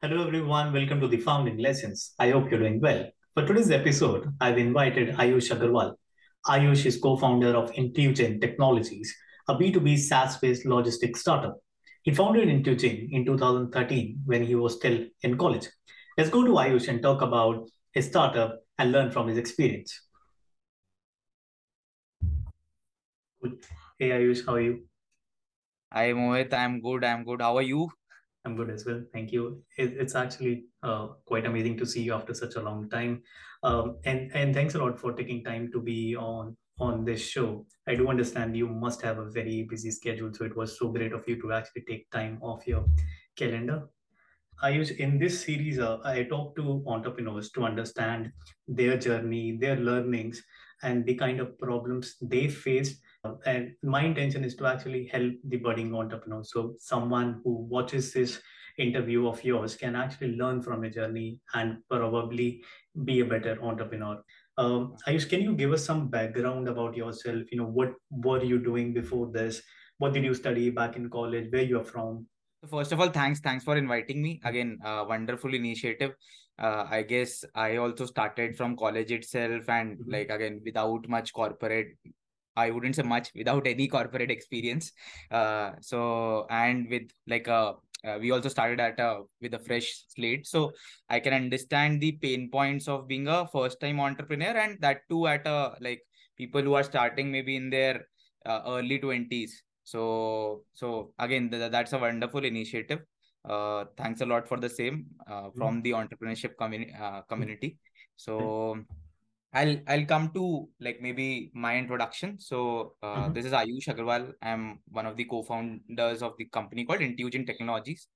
Hello, everyone. Welcome to the Founding Lessons. I hope you're doing well. For today's episode, I've invited Ayush Agrawal. Ayush is co founder of Intugine Technologies, a B2B SaaS based logistics startup. He founded Intugine in 2013 when he was still in college. Let's go to Ayush and talk about his startup and learn from his experience. Hey Ayush, how are you? Hi Mohit, I'm good. I'm good. How are you? I'm good as well. Thank you. It, it's actually uh, quite amazing to see you after such a long time. Um, and and thanks a lot for taking time to be on on this show. I do understand you must have a very busy schedule, so it was so great of you to actually take time off your calendar. I use in this series, uh, I talk to entrepreneurs to understand their journey, their learnings, and the kind of problems they face and my intention is to actually help the budding entrepreneur. So someone who watches this interview of yours can actually learn from your journey and probably be a better entrepreneur. Um, Ayush, can you give us some background about yourself? You know, what were you doing before this? What did you study back in college? Where you're from? First of all, thanks, thanks for inviting me. Again, uh, wonderful initiative. Uh, I guess I also started from college itself, and mm-hmm. like again, without much corporate I wouldn't say much without any corporate experience. Uh, so and with like a uh, we also started at a with a fresh slate, so I can understand the pain points of being a first time entrepreneur, and that too at a like people who are starting maybe in their uh, early twenties. So so again, th- that's a wonderful initiative. Uh, thanks a lot for the same uh, from mm-hmm. the entrepreneurship community uh, community. So I'll I'll come to like maybe my introduction. So uh, mm-hmm. this is Ayush Agrawal. I'm one of the co-founders of the company called Intugine Technologies.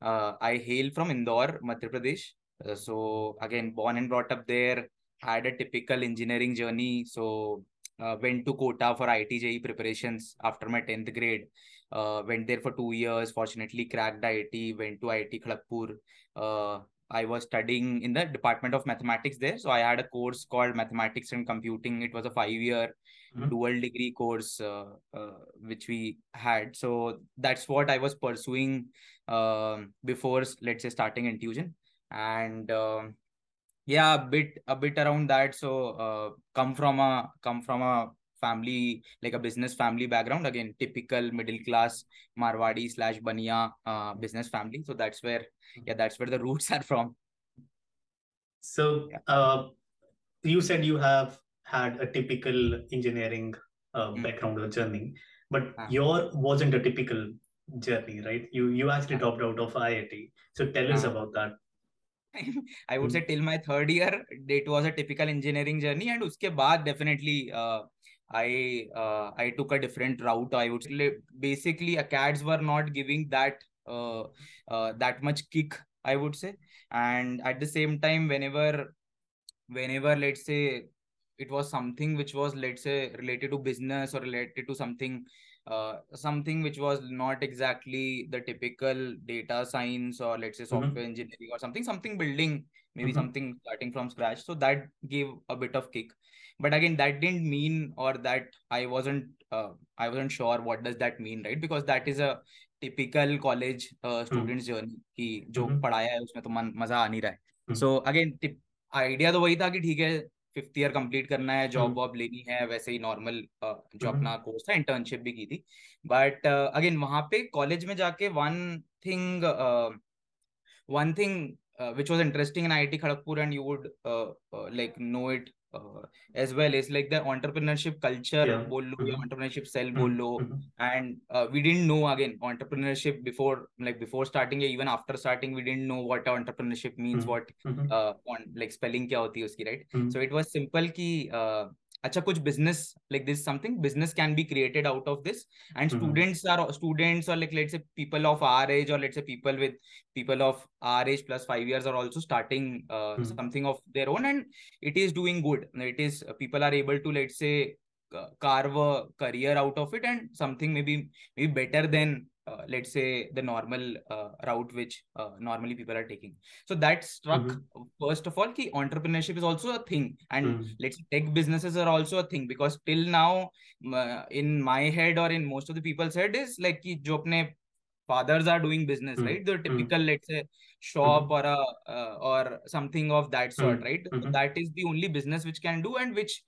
Uh, I hail from Indore, Madhya Pradesh. Uh, so again, born and brought up there. Had a typical engineering journey. So uh, went to Kota for IIT preparations after my tenth grade. Uh, went there for two years. Fortunately, cracked IIT. Went to IIT Kharagpur. I was studying in the Department of Mathematics there. So I had a course called Mathematics and Computing. It was a five year mm-hmm. dual degree course uh, uh, which we had. So that's what I was pursuing uh, before, let's say, starting Intugine. And um, yeah, a bit a bit around that. So uh, come from a come from a family like a business family background again typical middle class marwadi slash bania uh, business family. So that's where yeah that's where the roots are from. So uh, you said you have had a typical engineering uh, mm. background or journey but uh your wasn't a typical journey right? You you actually uh dropped out of iit so tell us uh about that. I would say till my third year, it was a typical engineering journey, and uske baad definitely uh, I uh, I took a different route. I would say basically acads were not giving that uh, uh, that much kick. I would say, and at the same time, whenever whenever let's say it was something which was let's say related to business or related to something uh, something which was not exactly the typical data science or let's say mm-hmm. software mm-hmm. engineering or something something building maybe mm-hmm. something starting from scratch so that gave a bit of kick but again that didn't mean or that i wasn't uh, i wasn't sure what does that mean right because that is a typical college uh, students hmm. journey कि जो mm-hmm. पढ़ाया है उसमें तो मन मज़ा आ नहीं रहा है सो अगेन आइडिया तो वही था कि ठीक है फिफ्थ ईयर कंप्लीट करना है जॉब वॉब लेनी है वैसे ही नॉर्मल uh, जो अपना कोर्स था इंटर्नशिप भी की थी बट अगेन uh, वहाँ पे कॉलेज में जाके one thing one thing which was interesting in IIT Kharagpur and you would uh, uh, like know it as well is like the culture बोल लो या सेल बोल. लो and we didn't know again entrepreneurship before like before starting even after starting we didn't know what entrepreneurship mean what like spelling क्या होती है उसकी right so it was simple की अच्छा कुछ business like this something business can be created out of this and students are students और like let's say people of our age और let's say people with people of our age plus five years are also starting uh, mm. something of their own and it is doing good it is uh, people are able to let's say uh, carve a career out of it and something maybe maybe better than uh, let's say the normal uh, route which uh, normally people are taking so that struck mm-hmm. first of all key entrepreneurship is also a thing and mm-hmm. let's say tech businesses are also a thing because till now in my head or in most of the people's head is like ki jo apne fathers are doing business, Mm. right? The Mm. typical, let's say, shop or a uh, or something of that sort, Mm. right? That is the only business which can do and which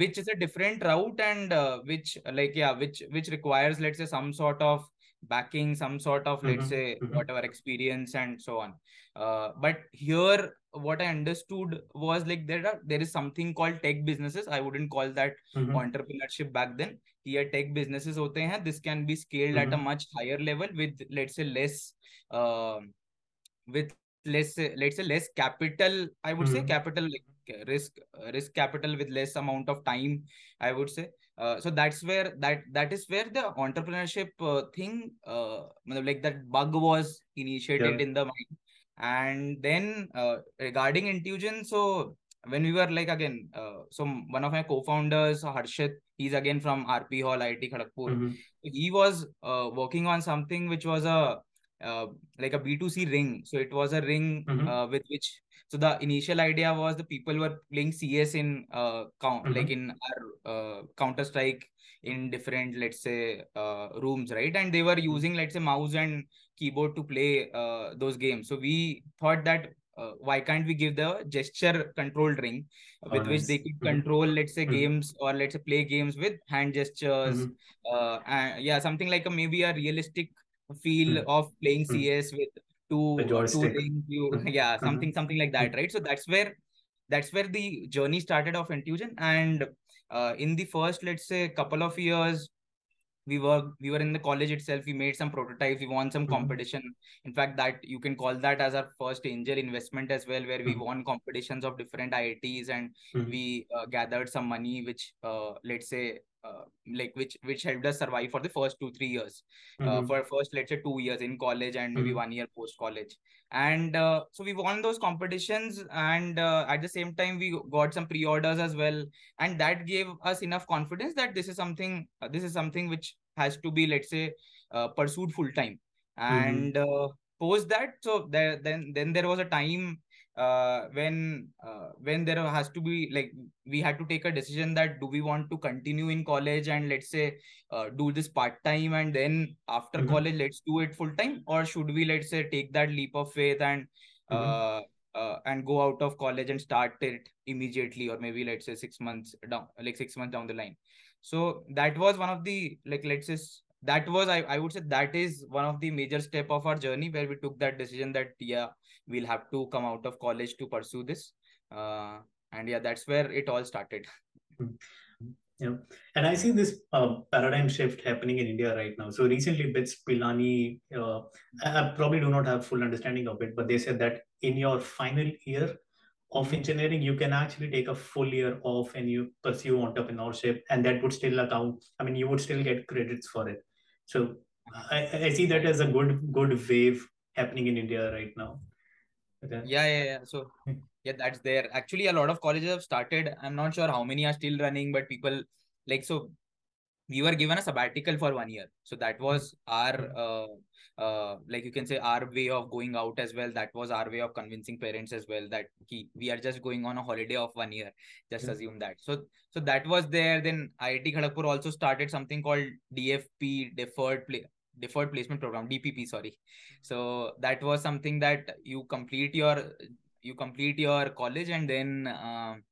which is a different route and uh, which like yeah which which requires let's say some sort of backing some sort of let's Mhm. say Mhm. whatever experience and so on uh, but here what i understood was like there are there is something called tech businesses i wouldn't call that Mhm. entrepreneurship back then here tech businesses hote hain this can be scaled at a Mhm. much higher level with let's say less uh, with less let's say less capital i would say Mhm. capital like risk risk capital with less amount of time i would say uh, so that's where that that is where the entrepreneurship uh, thing uh, like that bug was initiated Yeah. in the mind and then uh, regarding Intugine so when we were like again uh, so one of my co-founders harshit he's again from rp hall iit kharagpur Mhm. he was uh, working on something which was a uh, like a b2c ring so it was a ring Mhm. uh, with which so the initial idea was the people were playing cs in uh, count like Mhm. in our uh, counter strike in different let's say uh, rooms right and they were using let's say mouse and keyboard to play uh, those games so we thought that uh, why can't we give the gesture controlled ring Oh, with which they could Mhm. control let's say Mhm. games or let's say play games with hand gestures Mhm. uh, and yeah something like a maybe a realistic feel of playing cs with The uh, joystick. rings you yeah Mhm. something something like that right so that's where that's where the journey started of Intugine and uh, in the first let's say couple of years we were we were in the college itself we made some prototypes we won some Mhm. competition in fact that you can call that as our first angel investment as well where we Mhm. won competitions of different iits and Mhm. we uh, gathered some money which uh, let's say uh, like which which helped us survive for the first two three years uh, Mhm. for first let's say two years in college and maybe Mhm. one year post college and uh, so we won those competitions and uh, at the same time we got some pre-orders as well and that gave us enough confidence that this is something uh, this is something which has to be let's say uh, pursued full time Mhm. and uh, post that so there then then there was a time uh, when uh, when there has to be like we had to take a decision that do we want to continue in college and let's say uh, do this part time and then after Mhm. college let's do it full time or should we let's say take that leap of faith and uh, uh, and go out of college and start it immediately or maybe let's say six months down like six months down the line? So that was one of the like let's say that was I, I would say that is one of the major step of our journey where we took that decision that yeah we'll have to come out of college to pursue this uh, and yeah that's where it all started Yeah, and I see this uh, paradigm shift happening in India right now. So recently, Bits Pilani, uh, I, probably do not have full understanding of it, but they said that in your final year of Mhm. engineering, you can actually take a full year off and you pursue entrepreneurship, and that would still account. I mean, you would still get credits for it. So I, I see that as a good good wave happening in India right now. Okay. yeah yeah yeah. So yeah that's there. Actually a lot of colleges have started. I'm not sure how many are still running but people like so we were given a sabbatical for one year. So that was our uh, uh, like you can say our way of going out as well. That was our way of convincing parents as well that he, we are just going on a holiday of one year. Just Yeah. assume that. So so that was there. Then iit kharagpur also started something called dfp deferred play deferred placement program dpp sorry so that was something that you complete your you complete your college and then um,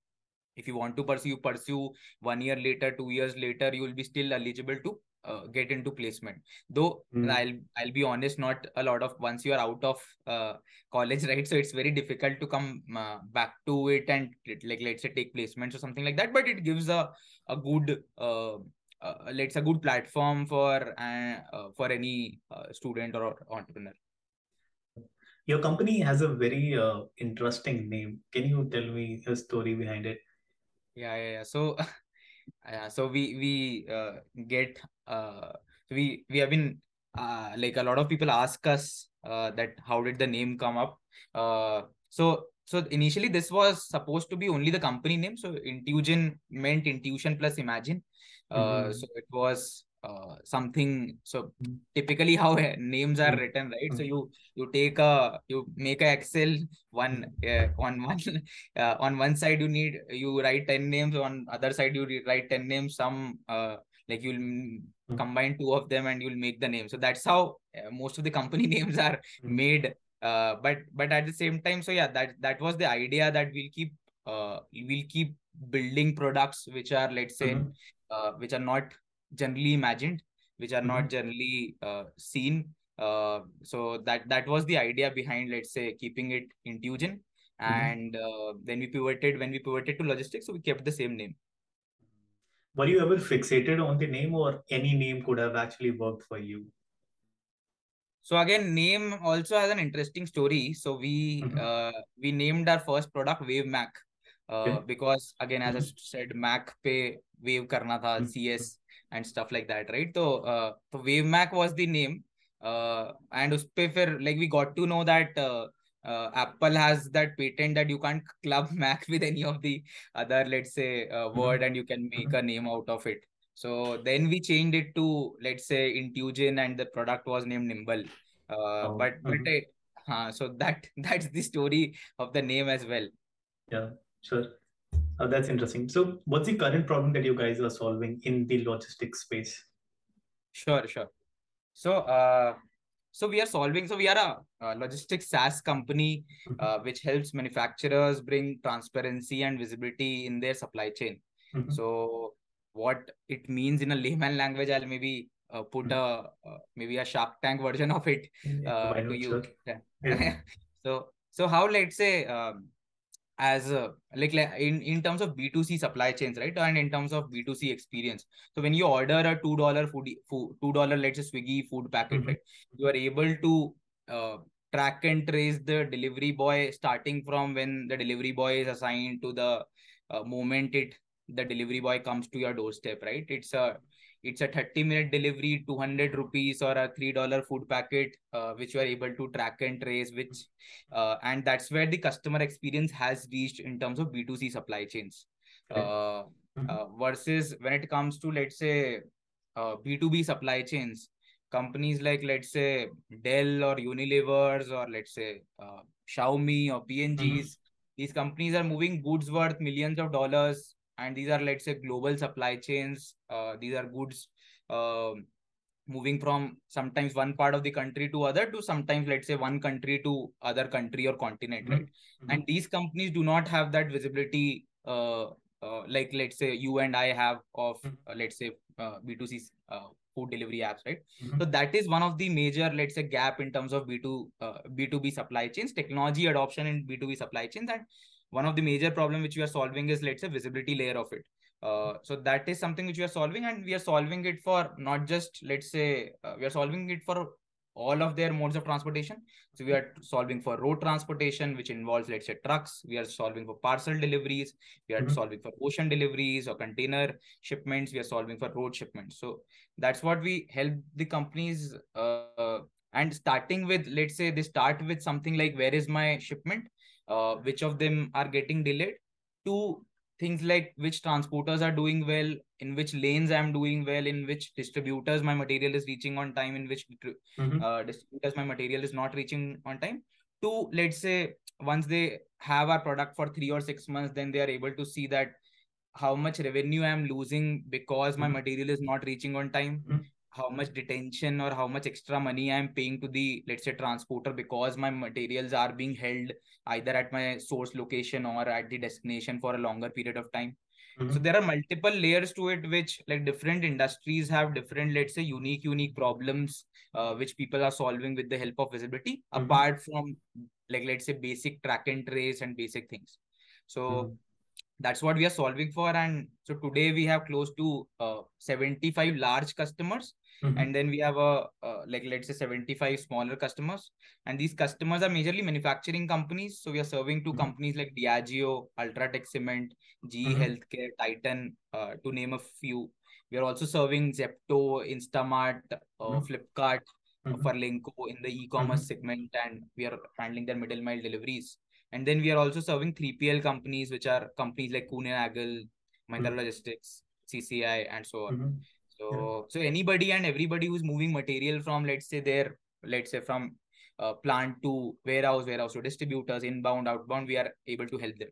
if you want to pursue you pursue one year later two years later you will be still eligible to uh, get into placement though Mm. i'll i'll be honest not a lot of once you are out of uh, college right so it's very difficult to come uh, back to it and like let's say take placements or something like that but it gives a a good uh, let's a good platform for uh, uh, for any uh, student or entrepreneur Your company has a very uh, interesting name. Can you tell me a story behind it? yeah yeah, yeah. so so we we uh, get uh, we we have been uh, like a lot of people ask us uh, that how did the name come up uh, so so initially this was supposed to be only the company name so Intugine meant intuition plus imagine uh, Mhm. so it was uh, something so typically how names are Mhm. written right so Mhm. you you take a you make a excel one uh, on one uh, on one side you need you write 10 names on other side you write 10 names some uh, like you'll mm-hmm. combine two of them and you'll make the name so that's how uh, most of the company names are mm-hmm. made uh, but but at the same time so yeah that that was the idea that we'll keep uh, we'll keep building products which are let's say mm-hmm. uh, which are not generally imagined which are mm-hmm. not generally uh, seen uh, so that that was the idea behind let's say keeping it Intugine mm-hmm. and uh, then we pivoted when we pivoted to logistics so we kept the same name were you ever fixated on the name or any name could have actually worked for you so again, name also has an interesting story. So we mm-hmm. uh, we named our first product Wave Mac. Because again, as. I said, Mac pe Wave karna tha, mm-hmm. CS and stuff like that, right? So uh, so Wave Mac was the name, uh, and uspe fir like we got to know that. Uh, uh, Apple has that patent that you can't club Mac with any of the other, let's say, uh, word, mm-hmm. and you can make a name out of it. So then we changed it to let's say Intugine, and the product was named Nimble. Uh, oh, but but uh-huh. uh, so that that's the story of the name as well. Yeah, sure. Oh, that's interesting. So, what's the current problem that you guys are solving in the logistics space? Sure, sure. So, uh, so we are solving. So we are a, a logistics SaaS company, mm-hmm. uh, which helps manufacturers bring transparency and visibility in their supply chain. Mm-hmm. So what it means in a layman language i'll maybe uh, put mm-hmm. a uh, maybe a shark tank version of it uh, to you sure. yeah. so so how let's say um, as a, like, like in in terms of b2c supply chains right and in terms of b2c experience so when you order a two dollar food, food two dollar let's say swiggy food packet mm-hmm. right you are able to uh, track and trace the delivery boy starting from when the delivery boy is assigned to the uh, moment it the delivery boy comes to your doorstep right it's a it's a 30 minute delivery 200 rupees or a three dollar food packet uh, which you are able to track and trace which uh, and that's where the customer experience has reached in terms of b2c supply chains uh, mm-hmm. uh, versus when it comes to let's say b2b uh, supply chains companies like let's say dell or unilevers or let's say uh, xiaomi or pngs mm-hmm. these companies are moving goods worth millions of dollars and these are let's say global supply chains uh, these are goods uh, moving from sometimes one part of the country to other to sometimes let's say one country to other country or continent mm-hmm. right mm-hmm. and these companies do not have that visibility uh, uh like let's say you and i have of mm-hmm. uh, let's say b2c uh, food delivery apps right mm-hmm. so that is one of the major let's say gap in terms of b2 b2b supply chains technology adoption in b2b supply chains and one of the major problem which we are solving is let's say visibility layer of it. Uh, so that is something which we are solving and we are solving it for not just let's say uh, we are solving it for all of their modes of transportation. So we are solving for road transportation which involves let's say trucks. We are solving for parcel deliveries. We are mm-hmm. solving for ocean deliveries or container shipments. We are solving for road shipments. So that's what we help the companies uh, and starting with let's say they start with something like where is my shipment uh, which of them are getting delayed to things like which transporters are doing well in which lanes i'm doing well in which distributors my material is reaching on time in which mm-hmm. uh, distributors my material is not reaching on time to let's say once they have our product for 3 or 6 months then they are able to see that how much revenue i'm losing because my mm-hmm. material is not reaching on time mm-hmm how much detention or how much extra money i'm paying to the let's say transporter because my materials are being held either at my source location or at the destination for a longer period of time mm-hmm. so there are multiple layers to it which like different industries have different let's say unique unique problems uh, which people are solving with the help of visibility mm-hmm. apart from like let's say basic track and trace and basic things so mm-hmm that's what we are solving for and so today we have close to uh, 75 large customers Mm-hmm. And then we have a uh, like let's say 75 smaller customers, and these customers are majorly manufacturing companies. So we are serving to mm-hmm. companies like Diageo, Ultratech Cement, GE mm-hmm. Healthcare, Titan, uh, to name a few. We are also serving Zepto, Instamart, uh, mm-hmm. Flipkart, uh, mm-hmm. Furlenco in the e-commerce mm-hmm. segment, and we are handling their middle mile deliveries. And then we are also serving 3PL companies, which are companies like Kuehne Nagel, Mahindra Logistics, CCI, and so on. So so anybody and everybody who's moving material from let's say their let's say from uh, plant to warehouse, warehouse to distributors, inbound, outbound, we are able to help them.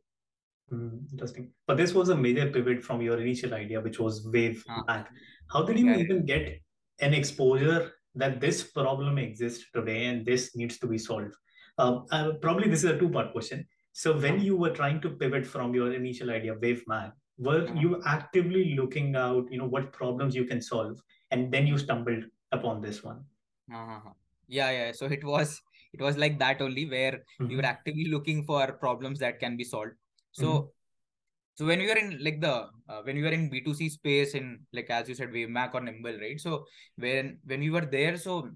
Mm, interesting. But this was a major pivot from your initial idea, which was Wave Ah. Mac. How did you even get an exposure that this problem exists today and this needs to be solved? Um, uh, probably this is a two-part question. So when you were trying to pivot from your initial idea, Wave Mac, were you actively looking out, you know, what problems you can solve, and then you stumbled upon this one? Uh-huh. Yeah, yeah. So it was it was like that only where you were actively looking for problems that can be solved. So Mhm. so when we were in like the uh, when we were in B2C space in like as you said Wavemac or Nimble, right? So when when we were there, so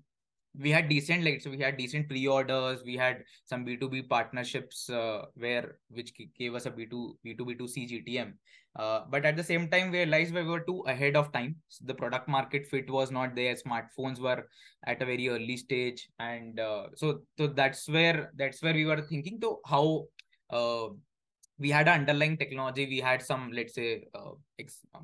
we had decent like so we had decent pre-orders. We had some b2b partnerships uh, where which gave us a b2 b2 b2c gtm uh, but at the same time we realized we were too ahead of time. The product market fit was not there. Smartphones were at a very early stage. And uh, so so that's where that's where we were thinking to how uh, we had an underlying technology. We had some let's say uh,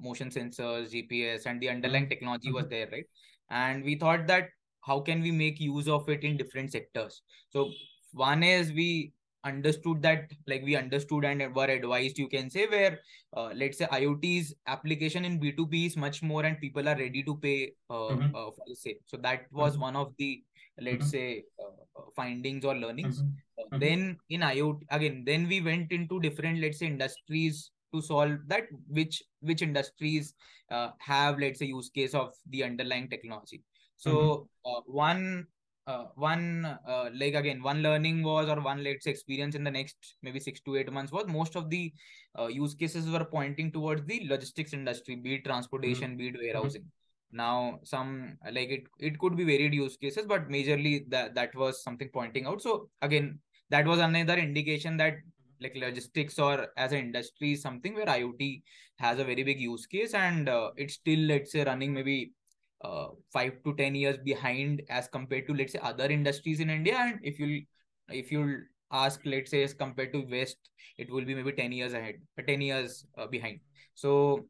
motion sensors gps and the underlying Mhm. technology was Mhm. there right? And we thought that how can we make use of it in different sectors so one is we understood that like we understood and were advised you can say where uh, let's say iot's application in b2b is much more and people are ready to pay uh, Mhm. uh, for the same so that was Mhm. one of the let's Mhm. say uh, uh, findings or learnings Mhm. uh, Mhm. then in iot again then we went into different let's say industries to solve that which which industries uh, have let's say use case of the underlying technology so uh, one uh, one uh, like again one learning was or one let's say experience in the next maybe six to eight months was most of the uh, use cases were pointing towards the logistics industry be it transportation be it warehousing. Now some like it it could be varied use cases but majorly that that was something pointing out. So again that was another indication that like logistics or as an industry is something where iot has a very big use case and uh, it's still let's say running maybe uh, 5 to 10 years behind as compared to let's say other industries in india. And if you if you'll ask let's say as compared to west it will be maybe 10 years ahead uh, 10 years uh, behind. So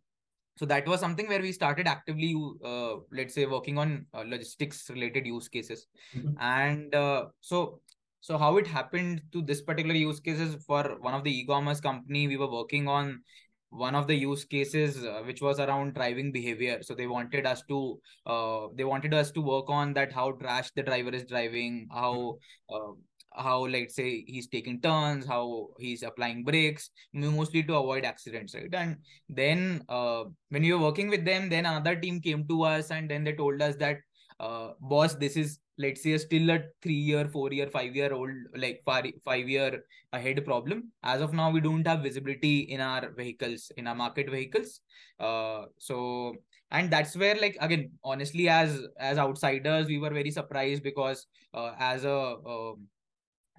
so that was something where we started actively uh, let's say working on uh, logistics related use cases. Mhm. and uh, so so how it happened to this particular use cases for one of the e-commerce company we were working on one of the use cases uh, which was around driving behavior. So they wanted us to uh, they wanted us to work on that how rash the driver is driving how uh, how let's say he's taking turns how he's applying brakes mostly to avoid accidents right? And then uh, when we were working with them then another team came to us and then they told us that uh, boss this is let's say still a three year four year five year old like five, year ahead problem. As of now we don't have visibility in our vehicles in our market vehicles. Uh, so and that's where like again honestly as as outsiders we were very surprised because uh, as a uh,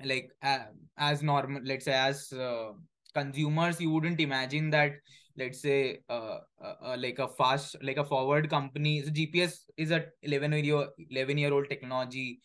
like uh, as normal let's say as uh, consumers you wouldn't imagine that let's say uh, uh, uh, like a fast like a forward company. So gps is a 11 year 11 year old technology.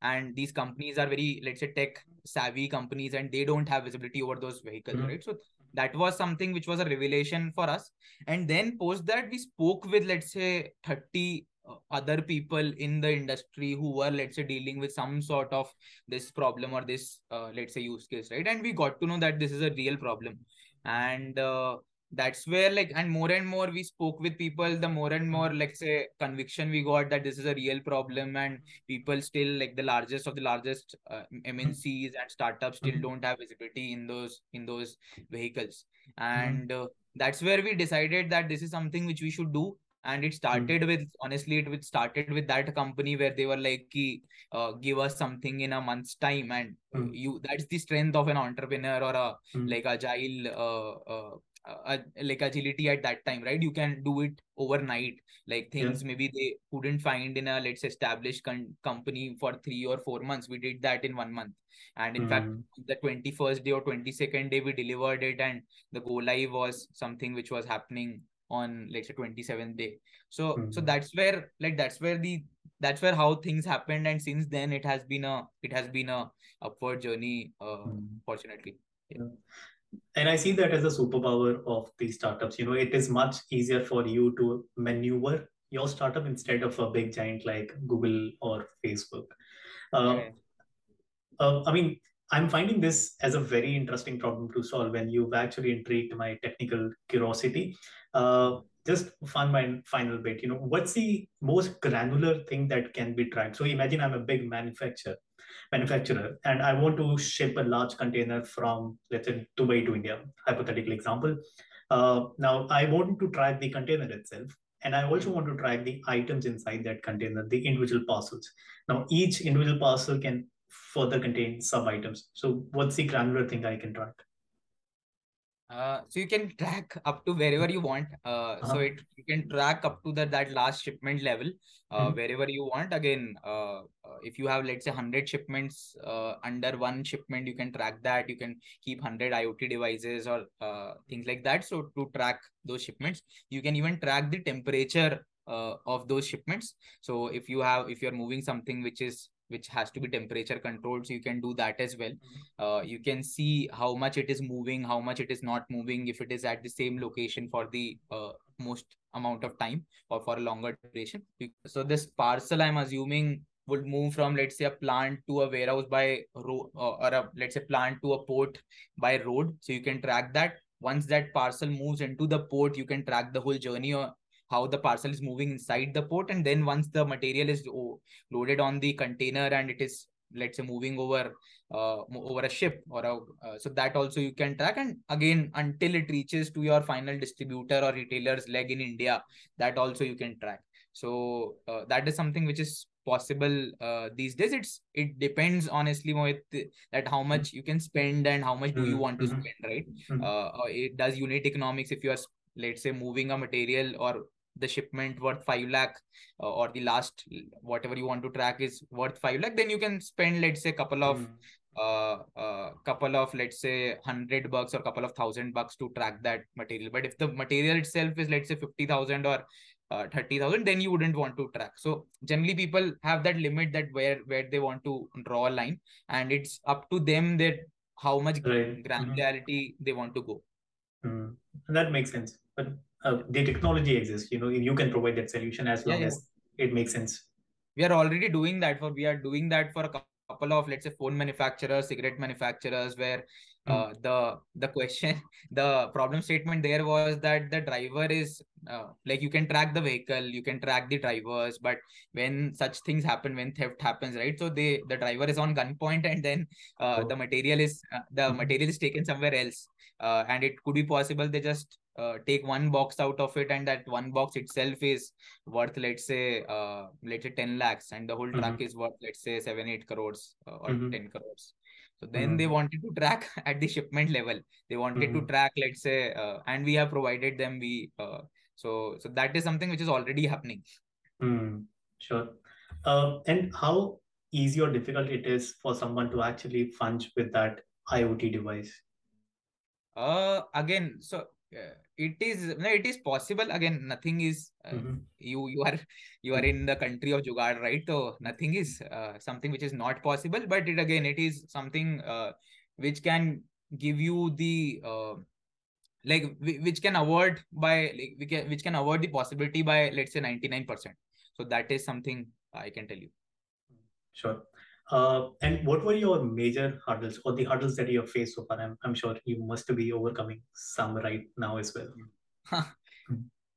And these companies are very let's say tech savvy companies and they don't have visibility over those vehicles Mhm. right? So that was something which was a revelation for us. And then post that we spoke with let's say 30 uh, other people in the industry who were let's say dealing with some sort of this problem or this uh, let's say use case right? And we got to know that this is a real problem. And uh, that's where like and more and more we spoke with people the more and more like say conviction we got that this is a real problem and people still like the largest of the largest uh, mncs and startups still Mhm. don't have visibility in those in those vehicles and uh, that's where we decided that this is something which we should do and it started with honestly it with started with that company where they were like uh, give us something in a month's time and Mm. you that's the strength of an entrepreneur or a Mm. like agile uh, uh, uh, like agility at that time right? You can do it overnight. Like Yeah. things maybe they couldn't find in a let's say established con- company for three or four months. We did that in one month. And in fact Mm. the 21st day or 22nd day we delivered it and the go live was something which was happening on like say 27th day. So so Mm. that's where like that's where the that's where how things happened. And since then it has been a it has been a upward journey uh Mm. fortunately And I see that as a superpower of these startups. You know, it is much easier for you to maneuver your startup instead of a big giant like Google or Facebook. Uh, uh, I mean, I'm finding this as a very interesting problem to solve when you've actually intrigued my technical curiosity. Uh, just fun my final bit, you know, what's the most granular thing that can be tracked? So imagine I'm a big manufacturer, manufacturer, and I want to ship a large container from, let's say, Dubai to India, hypothetical example. Uh, now I want to track the container itself, and I also want to track the items inside that container, the individual parcels. Now each individual parcel can further contain sub items. So what's the granular thing I can track? Uh, so you can track up to wherever you want. Uh, uh-huh. So it you can track up to that that last shipment level, uh, mm-hmm. wherever you want. Again, uh, uh, if you have let's say hundred shipments uh, under one shipment, you can track that. You can keep hundred IoT devices or uh, things like that. So to track those shipments, you can even track the temperature uh, of those shipments. So if you have if you're moving something which is which has to be temperature controlled so you can do that as well. Mm-hmm. uh, you can see how much it is moving how much it is not moving if it is at the same location for the uh, most amount of time or for a longer duration. So this parcel i'm assuming would move from let's say a plant to a warehouse by road uh, or a let's say plant to a port by road. So you can track that. Once that parcel moves into the port you can track the whole journey how the parcel is moving inside the port and then once the material is loaded on the container and it is let's say moving over uh, over a ship or a uh, so that also you can track and again until it reaches to your final distributor or retailer's leg in india that also you can track so uh, that is something which is possible uh, these days it's it depends honestly with that how much you can spend and how much do you mm-hmm. want to mm-hmm. spend right mm-hmm. uh, it does unit economics if you are let's say moving a material or the shipment worth 5 lakh uh, or the last whatever you want to track is worth 5 lakh then you can spend let's say a couple of mm. uh, uh, couple of let's say 100 bucks or couple of thousand bucks to track that material but if the material itself is let's say 50000 or uh, 30000 then you wouldn't want to track so generally people have that limit that where where they want to draw a line and it's up to them that how much right. Mm-hmm. granularity mm-hmm. they want to go mm. that makes sense but uh, the technology exists you know you can provide that solution as long yeah, yeah. as it makes sense we are already doing that for we are doing that for a couple of let's say phone manufacturers cigarette manufacturers where hmm. uh, the the question the problem statement there was that the driver is uh, like you can track the vehicle you can track the drivers but when such things happen when theft happens right so they the driver is on gunpoint and then uh, oh. the material is uh, the mm-hmm. material is taken somewhere else uh, and it could be possible they just uh, take one box out of it and that one box itself is worth let's say uh, let's say 10 lakhs and the whole mm-hmm. truck is worth let's say 7 8 crores uh, or mm-hmm. 10 crores so then mm-hmm. they wanted to track at the shipment level they wanted to mm-hmm. track let's say uh, and we have provided them we uh, so so that is something which is already happening mm, sure and how easy or difficult it is for someone to actually funge with that iot device uh again so uh, it is no it is possible. Again nothing is uh, mm-hmm. you you are you are in the country of jugaad right? So nothing is uh, something which is not possible. But it again it is something uh, which can give you the uh, like which can avoid by like we can, which can avoid the possibility by let's say 99% so that is something i can tell you. Sure uh, and what were your major hurdles or the hurdles that you have faced so far? I'm, I'm sure you must be overcoming some right now as well.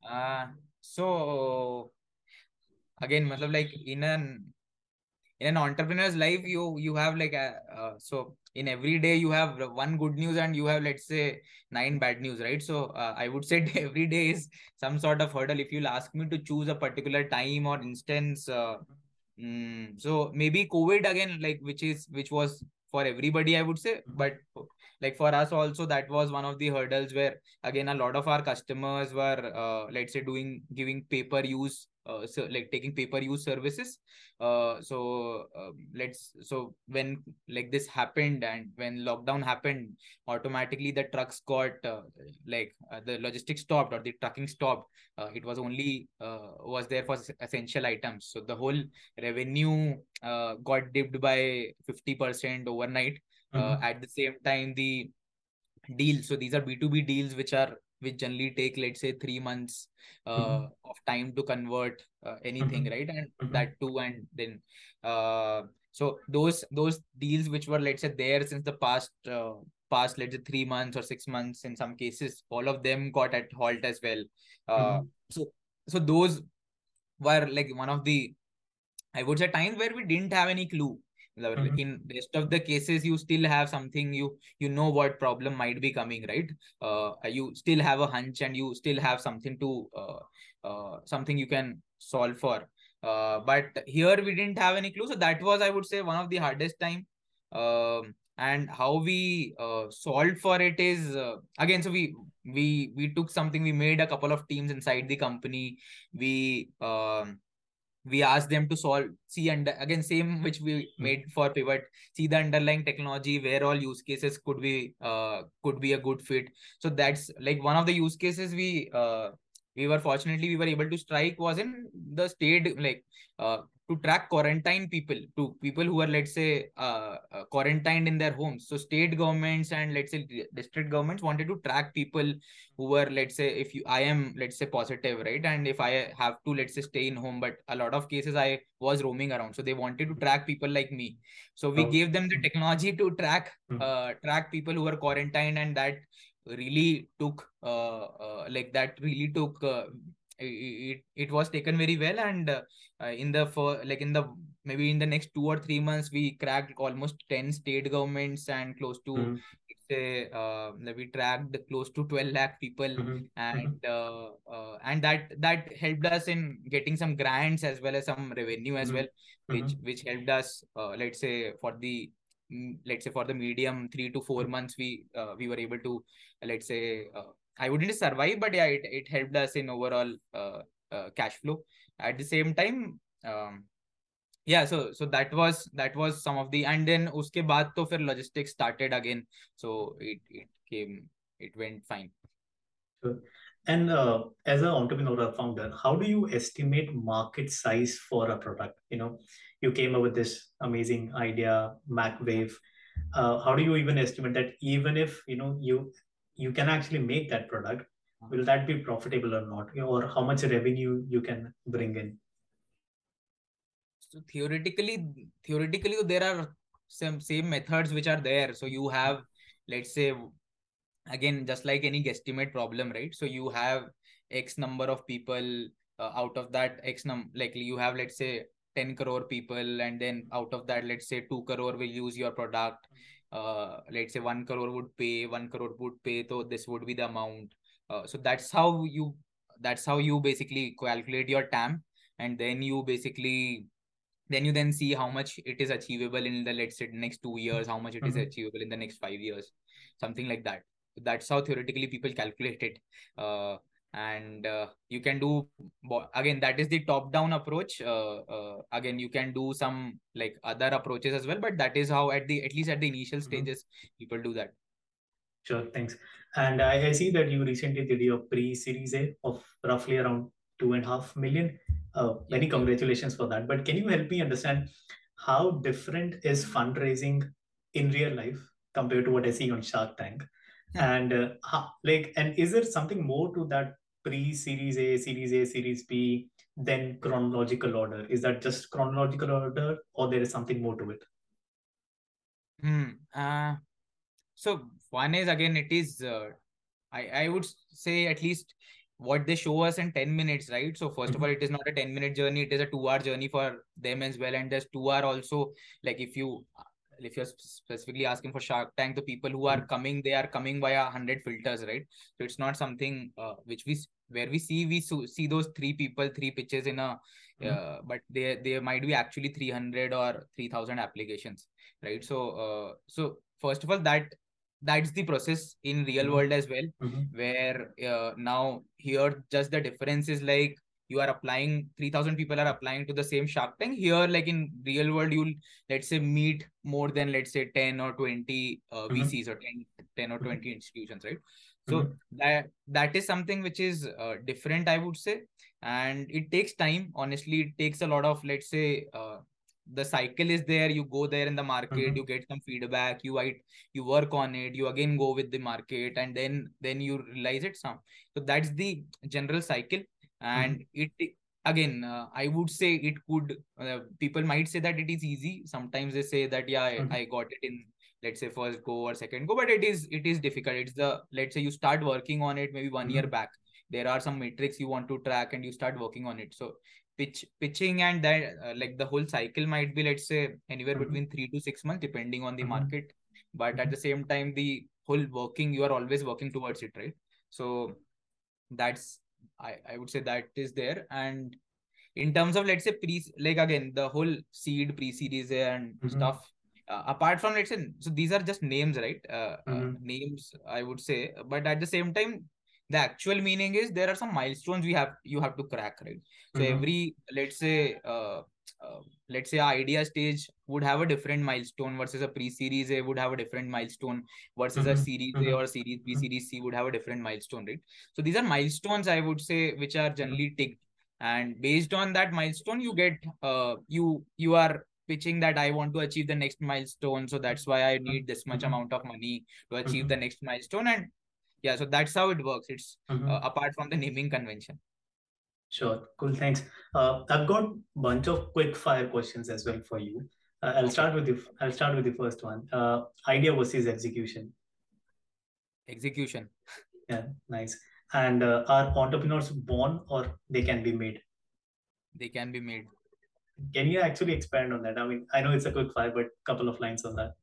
uh, so again, like in an in an entrepreneur's life, you you have like a, uh, so in every day you have one good news and you have let's say nine bad news, right? So uh, I would say every day is some sort of hurdle. If you'll ask me to choose a particular time or instance. Uh, Mm, so maybe COVID again, like which is which was for everybody, I would say, mm-hmm. but like for us also that was one of the hurdles where again a lot of our customers were uh, let's say doing giving paper use uh, so like taking pay per use services. Uh, so uh, let's so when like this happened and when lockdown happened automatically the trucks got uh, like uh, the logistics stopped or the trucking stopped. Uh, it was only uh, was there for essential items. So the whole revenue uh, got dipped by 50% overnight uh, mm-hmm. at the same time the deals. So these are b2b deals which are which generally take let's say three months uh, mm-hmm. of time to convert uh, anything mm-hmm. right and mm-hmm. that too and then uh, so those those deals which were let's say there since the past uh, past let's say three months or six months in some cases all of them got at halt as well uh, mm-hmm. so so those were like one of the i would say times where we didn't have any clue mm-hmm. in rest of the cases you still have something you you know what problem might be coming right? Uh, you still have a hunch and you still have something to uh, uh, something you can solve for. Uh, but here we didn't have any clue. So that was i would say one of the hardest time. Um, and how we uh, solved for it is uh, again so we we we took something we made a couple of teams inside the company. We um, we asked them to solve see and again same which we hmm. made for pivot see the underlying technology where all use cases could be uh could be a good fit so that's like one of the use cases we uh we were fortunately we were able to strike was in the state like uh to track quarantine people to people who are let's say uh, uh, quarantined in their homes so state governments and let's say district governments wanted to track people who were let's say if you i am let's say positive right and if i have to let's say stay in home but a lot of cases i was roaming around so they wanted to track people like me so we oh. gave them the technology to track mm-hmm. uh, track people who are quarantined and that really took uh, uh like that really took uh, it, it was taken very well and uh, in the for like in the maybe in the next two or three months we cracked almost 10 state governments and close to mm-hmm. say uh, we tracked close to 12 lakh people mm-hmm. and uh, uh, and that that helped us in getting some grants as well as some revenue as mm-hmm. well which which helped us uh, let's say for the let's say for the medium 3 to 4 months we uh, we were able to let's say uh, I wouldn't survive, but yeah, it, it helped us in overall uh, uh, cash flow. At the same time, um, yeah, so so that was that was some of the and then uske baad to fir logistics started again. So it it came it went fine. And uh, as an entrepreneur founder, how do you estimate market size for a product? You know, you came up with this amazing idea, MacWave. Uh, how do you even estimate that? Even if you know you you can actually make that product will that be profitable or not or how much revenue you can bring in so theoretically theoretically there are some same methods which are there so you have let's say again just like any guesstimate problem right so you have x number of people uh, out of that x num likely you have let's say 10 crore people and then out of that let's say 2 crore will use your product uh, let's say one crore would pay, one crore would pay, so this would be the amount. Uh, so that's how you that's how you basically calculate your TAM, and then you basically then you then see how much it is achievable in the let's say next two years, how much it mm-hmm. is achievable in the next five years, something like that. That's how theoretically people calculate it. Uh, and uh, you can do again that is the top down approach. Uh, uh, again you can do some like other approaches as well but that is how at the at least at the initial mm-hmm. stages people do that. Sure thanks. And I, I, see that you recently did your pre-series a of roughly around two and a half million. Uh, many congratulations for that. But can you help me understand how different is fundraising in real life compared to what i see on shark tank? And uh, how, like and is there something more to that pre Series A, Series A, Series B, then chronological order? Is that just chronological order or there is something more to it? Hmm. Uh, so one is again, it is, uh, I, I would say at least what they show us in 10 minutes, right? So 1st mm-hmm. of all, it is not a 10 minute journey. It is a two hour journey for them as well. And there's two hour also, like if you if you're specifically asking for Shark Tank, the people who are hmm. coming, they are coming via hundred filters, right? So it's not something uh, which we where we see we see those three people, three pitches in a, mm-hmm. uh, but there there might be actually three hundred or three thousand applications, right? So uh, so first of all, that that's the process in real mm-hmm. world as well, mm-hmm. where uh, now here just the difference is like you are applying 3000 people are applying to the same shark tank here like in real world you'll let's say meet more than let's say 10 or 20 uh, mm-hmm. vcs or 10, 10 or mm-hmm. 20 institutions right so mm-hmm. that that is something which is uh, different i would say and it takes time honestly it takes a lot of let's say uh, the cycle is there you go there in the market mm-hmm. you get some feedback you write you work on it you again go with the market and then then you realize it some so that's the general cycle and mm-hmm. it again uh, i would say it could uh, people might say that it is easy sometimes they say that yeah mm-hmm. I, I, got it in let's say first go or second go but it is it is difficult it's the let's say you start working on it maybe one mm-hmm. year back there are some metrics you want to track and you start working on it so pitch pitching and that uh, like the whole cycle might be let's say anywhere mm-hmm. between 3 to 6 months depending on the mm-hmm. market but at the same time the whole working you are always working towards it right so that's I, I would say that is there. And in terms of let's say pre like again the whole seed pre-series and mm-hmm. stuff. Uh, apart from let's say so these are just names, right? Uh, uh mm-hmm. uh, names I would say, but at the same time, the actual meaning is there are some milestones we have you have to crack, right? So mm-hmm. every let's say uh, let's say our idea stage would have a different milestone versus a pre-series A would have a different milestone versus mm-hmm. a series mm-hmm. A or series B, mm-hmm. series C would have a different milestone, right? So these are milestones I would say which are generally ticked, and based on that milestone, you get uh you you are pitching that I want to achieve the next milestone, so that's why I need this much mm-hmm. amount of money to achieve mm-hmm. the next milestone, and yeah, so that's how it works. It's mm-hmm. uh, apart from the naming convention. Sure. Cool. Thanks. Uh, I've got a bunch of quick fire questions as well for you. Uh, I'll start with the I'll start with the first one. Uh, idea versus execution. Execution. Yeah. Nice. And uh, are entrepreneurs born or they can be made? They can be made. Can you actually expand on that? I mean, I know it's a quick fire, but a couple of lines on that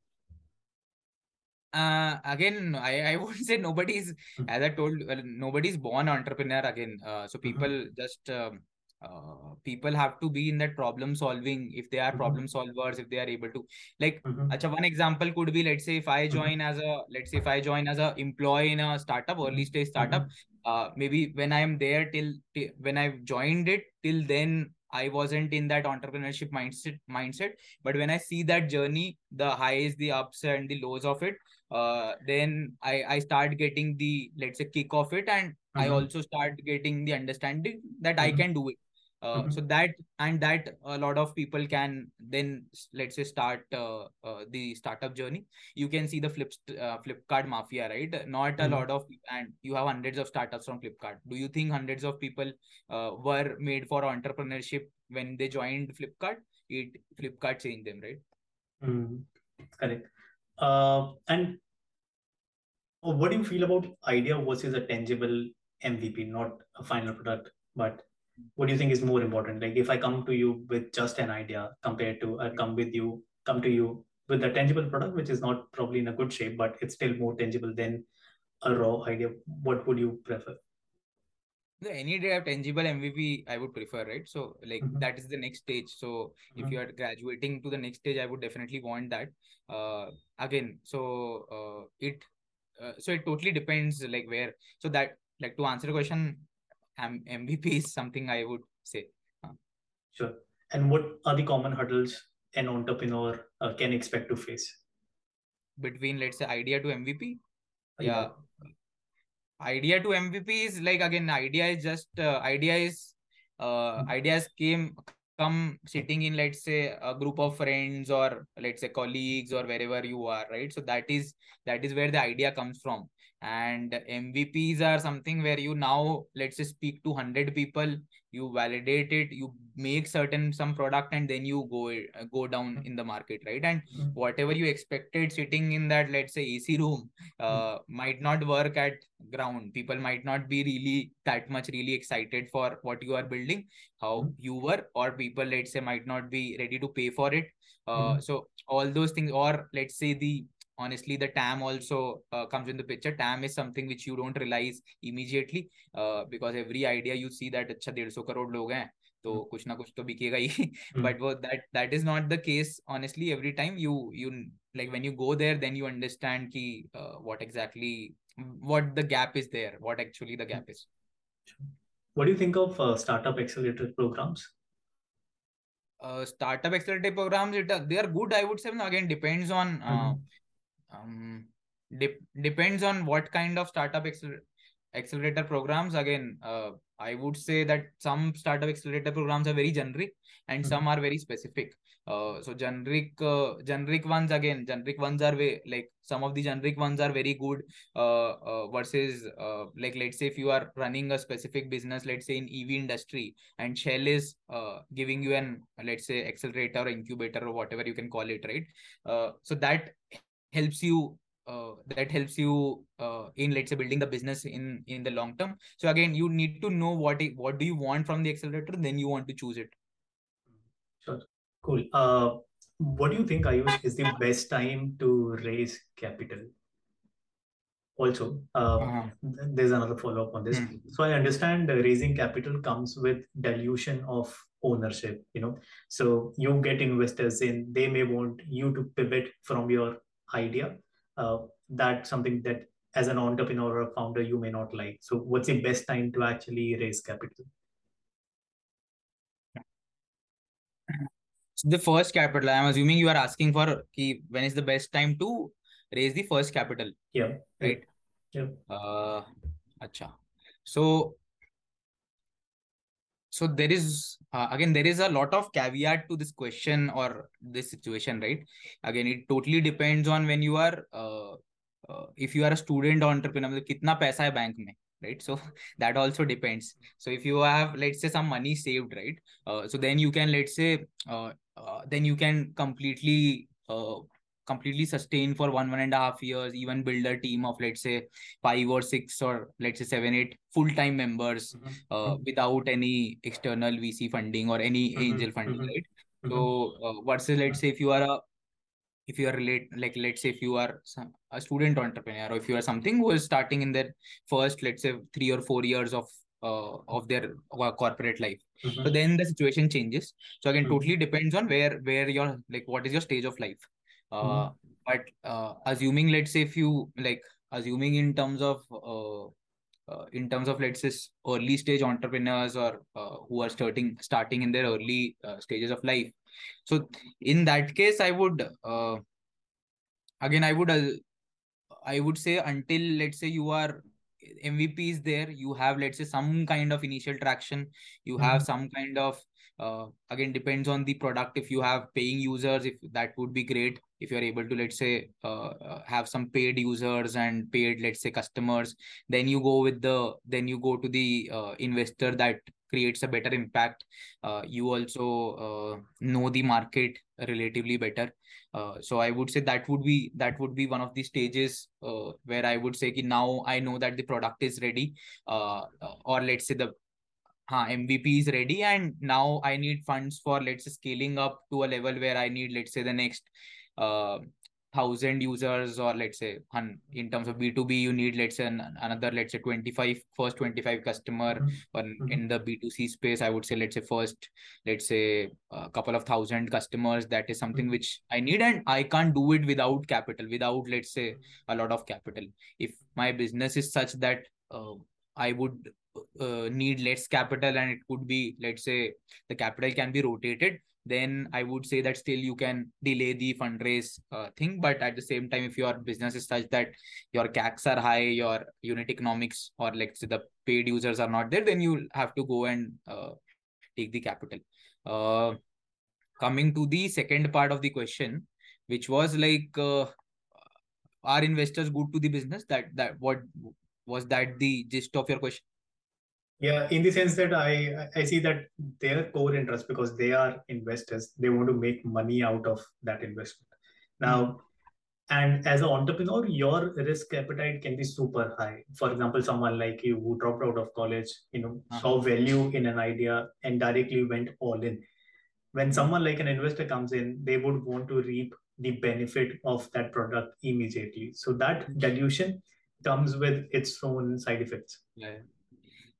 uh again i i would say nobody's hmm. as i told well, nobody's born entrepreneur again uh, so mm-hmm. people mm-hmm. just um, uh, people have to be in that problem solving if they are mm-hmm. problem solvers if they are able to like mm-hmm. one example could be let's say if i mm-hmm. join as a let's say if i join as a employee in a startup early stage startup uh, maybe when i am there till, till when i've joined it till then I wasn't in that entrepreneurship mindset mindset. But when I see that journey, the highs, the ups, and the lows of it, uh, then I, I start getting the let's say kick of it and mm-hmm. i also start getting the understanding that mm-hmm. i can do it uh, mm-hmm. so that and that a lot of people can then let's say start uh, uh, the startup journey you can see the flip uh, flipkart mafia right not a mm-hmm. lot of and you have hundreds of startups from flipkart do you think hundreds of people uh, were made for entrepreneurship when they joined flipkart it flipkart changed them right mm-hmm. correct uh, and what do you feel about idea versus a tangible MVP, not a final product, but what do you think is more important? Like if I come to you with just an idea compared to I come with you, come to you with a tangible product, which is not probably in a good shape, but it's still more tangible than a raw idea. What would you prefer? Any day of tangible mvp i would prefer right? So like mm-hmm. that is the next stage. So mm-hmm. if you are graduating to the next stage i would definitely want that. Uh again so uh, it uh, so it totally depends like where. So that like to answer the question M- mvp is something i would say. Uh. sure. And what are the common hurdles an entrepreneur uh, can expect to face? Between let's say idea to mvp yeah, yeah idea to mvp is like again idea is just uh, idea is uh, mm-hmm. ideas came come sitting in let's say a group of friends or let's say colleagues or wherever you are right so that is that is where the idea comes from and mvps are something where you now let's say speak to 100 people you validate it you make certain some product and then you go uh, go down in the market right and mm-hmm. whatever you expected sitting in that let's say ac room uh, mm-hmm. might not work at ground people might not be really that much really excited for what you are building how mm-hmm. you were or people let's say might not be ready to pay for it uh, so all those things or let's say the honestly the tam also uh, comes in the picture tam is something which you don't realize immediately uh, because every idea you see that अच्छा डेढ़ सौ करोड़ लोग हैं तो hmm. कुछ ना कुछ तो बिकेगा ही but वो that that is not the case honestly every time you you like when you go there then you understand ki uh, what exactly what the gap is there what actually the gap is what do you think of uh, startup accelerator programs uh, startup accelerator programs it, they are good i would say again depends on uh, mm-hmm um, de- depends on what kind of startup accelerator accelerator programs. Again uh, i would say that some startup accelerator programs are very generic and mm-hmm. some are very specific. Uh, so generic uh, generic ones again generic ones are way like some of the generic ones are very good uh, uh, versus uh, like let's say if you are running a specific business let's say in ev industry and shell is uh, giving you an let's say accelerator or incubator or whatever you can call it right? Uh, so that helps you uh, that helps you uh, in let's say building the business in in the long term. So again you need to know what what do you want from the accelerator then you want to choose it. Sure. Cool. Uh what do you think ayush is the best time to raise capital? Also uh, uh-huh. there's another follow-up on this. Mm-hmm. so i understand raising capital comes with dilution of ownership you know. So you get investors in they may want you to pivot from your idea uh, that's something that as an entrepreneur or a founder you may not like. So what's the best time to actually raise capital? So the first capital i'm assuming you are asking for key, when is the best time to raise the first capital? Yeah. Right? Yeah. Uh acha. So so there is uh, again there is a lot of caveat to this question or this situation right? Again it totally depends on when you are uh, uh, if you are a student entrepreneur kitna paisa hai bank mein right? So that also depends. So if you have let's say some money saved right? Uh, so then you can let's say uh, uh, then you can completely completely sustain for one one and a half years even build a team of let's say five or six or let's say seven eight full-time members mm-hmm. uh, mm-hmm. without any external vc funding or any mm-hmm. angel funding mm-hmm. right mm-hmm. so uh, versus let's say if you are a if you are relate like let's say if you are some, a student entrepreneur or if you are something who is starting in their first let's say three or four years of uh, of their corporate life mm-hmm. so then the situation changes so again totally depends on where where your like what is your stage of life mm-hmm. but uh, assuming let's say if you like assuming in terms of uh, uh, in terms of let's say early stage entrepreneurs or uh, who are starting starting in their early uh, stages of life so in that case i would uh, again i would uh, i would say until let's say you are mvp is there you have let's say some kind of initial traction you mm-hmm. have some kind of uh, again depends on the product if you have paying users if that would be great if you're able to let's say uh, uh, have some paid users and paid let's say customers then you go with the then you go to the uh, investor that creates a better impact. Uh, you also uh, know the market relatively better. Uh, so i would say that would be that would be one of the stages where i would say ki now i know that the product is ready or let's say the huh, mvp is ready and now i need funds for let's say scaling up to a level where i need let's say the next uh, thousand users or let's say in terms of b2b you need let's say another let's say 25 first 25 customer mm-hmm. mm-hmm. in the b2c space i would say let's say first let's say a couple of thousand customers that is something mm-hmm. which i need and i can't do it without capital without let's say a lot of capital if my business is such that uh, i would uh, need less capital and it could be let's say the capital can be rotated then I would say that still you can delay the fundraise uh, thing. But at the same time, if your business is such that your CACs are high, your unit economics or like say the paid users are not there, then you have to go and uh, take the capital. Uh, coming to the second part of the question, which was like, uh, are investors good to the business? That that what was that the gist of your question? Yeah, in the sense that I I see that their core interest because they are investors, they want to make money out of that investment. Now, mm-hmm. and as an entrepreneur, your risk appetite can be super high. For example, someone like you who dropped out of college, you know, uh-huh. saw value in an idea and directly went all in. When someone like an investor comes in, they would want to reap the benefit of that product immediately. So that mm-hmm. dilution comes with its own side effects. Yeah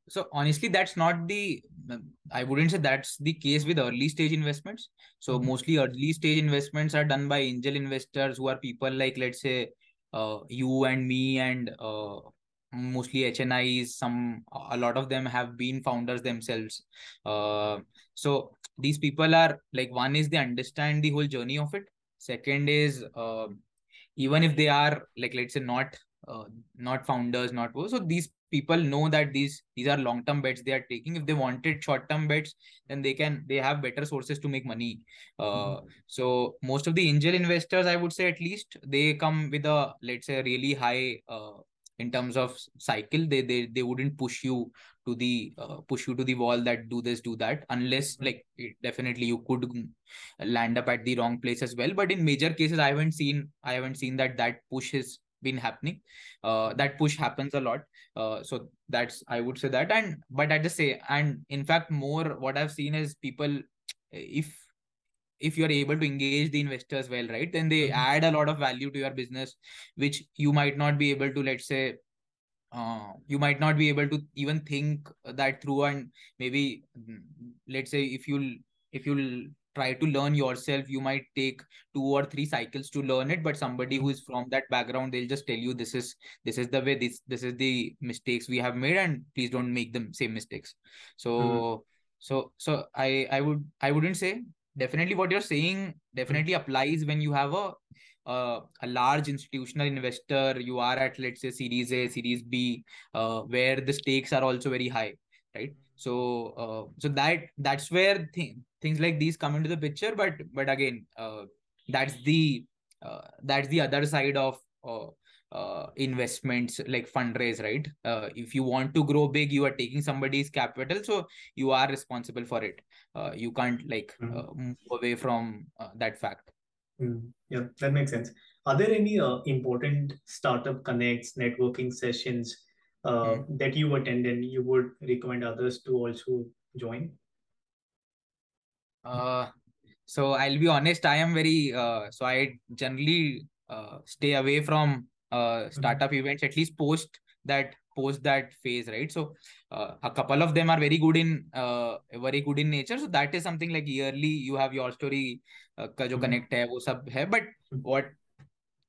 so honestly that's not the i wouldn't say that's the case with early stage investments. So mm-hmm. mostly early stage investments are done by angel investors who are people like let's say uh, you and me and uh, mostly hnis some a lot of them have been founders themselves. Uh, so these people are like one is they understand the whole journey of it. Second is uh, even if they are like let's say not uh, not founders not so these people know that these these are long term bets they are taking if they wanted short term bets then they can they have better sources to make money uh, mm-hmm. so most of the angel investors i would say at least they come with a let's say really high uh, in terms of cycle they they, they wouldn't push you to the uh, push you to the wall that do this do that unless mm-hmm. like it, definitely you could land up at the wrong place as well but in major cases i haven't seen i haven't seen that that push has been happening. Uh, that push happens a lot. Uh, so that's i would say that. And but i just say and in fact more what i've seen is people if if you're able to engage the investors well right then they mm-hmm. add a lot of value to your business which you might not be able to let's say uh, you might not be able to even think that through. And maybe mm, let's say if you'll if you'll try to learn yourself. You might take two or three cycles to learn it but somebody who is from that background they'll just tell you this is this is the way this this is the mistakes we have made and please don't make the same mistakes. So mm-hmm. so so i i would i wouldn't say definitely what you're saying definitely applies when you have a uh, a large institutional investor. You are at let's say series a series b uh, where the stakes are also very high right? So uh, so that that's where th- things like these come into the picture but but again uh, that's the uh, that's the other side of uh, uh, investments like fundraise right uh, if you want to grow big you are taking somebody's capital so you are responsible for it uh, you can't like mm-hmm. uh, move away from uh, that fact mm. yeah that makes sense are there any uh, important startup connects networking sessions uh, mm. that you attend and you would recommend others to also join uh, so I'll be honest, I am very uh, so I generally uh, stay away from uh, mm-hmm. startup mm-hmm. events at least post that post that phase right so uh, a couple of them are very good in uh, very good in nature so that is something like yearly you have YourStory uh, का जो connect है वो But है but what?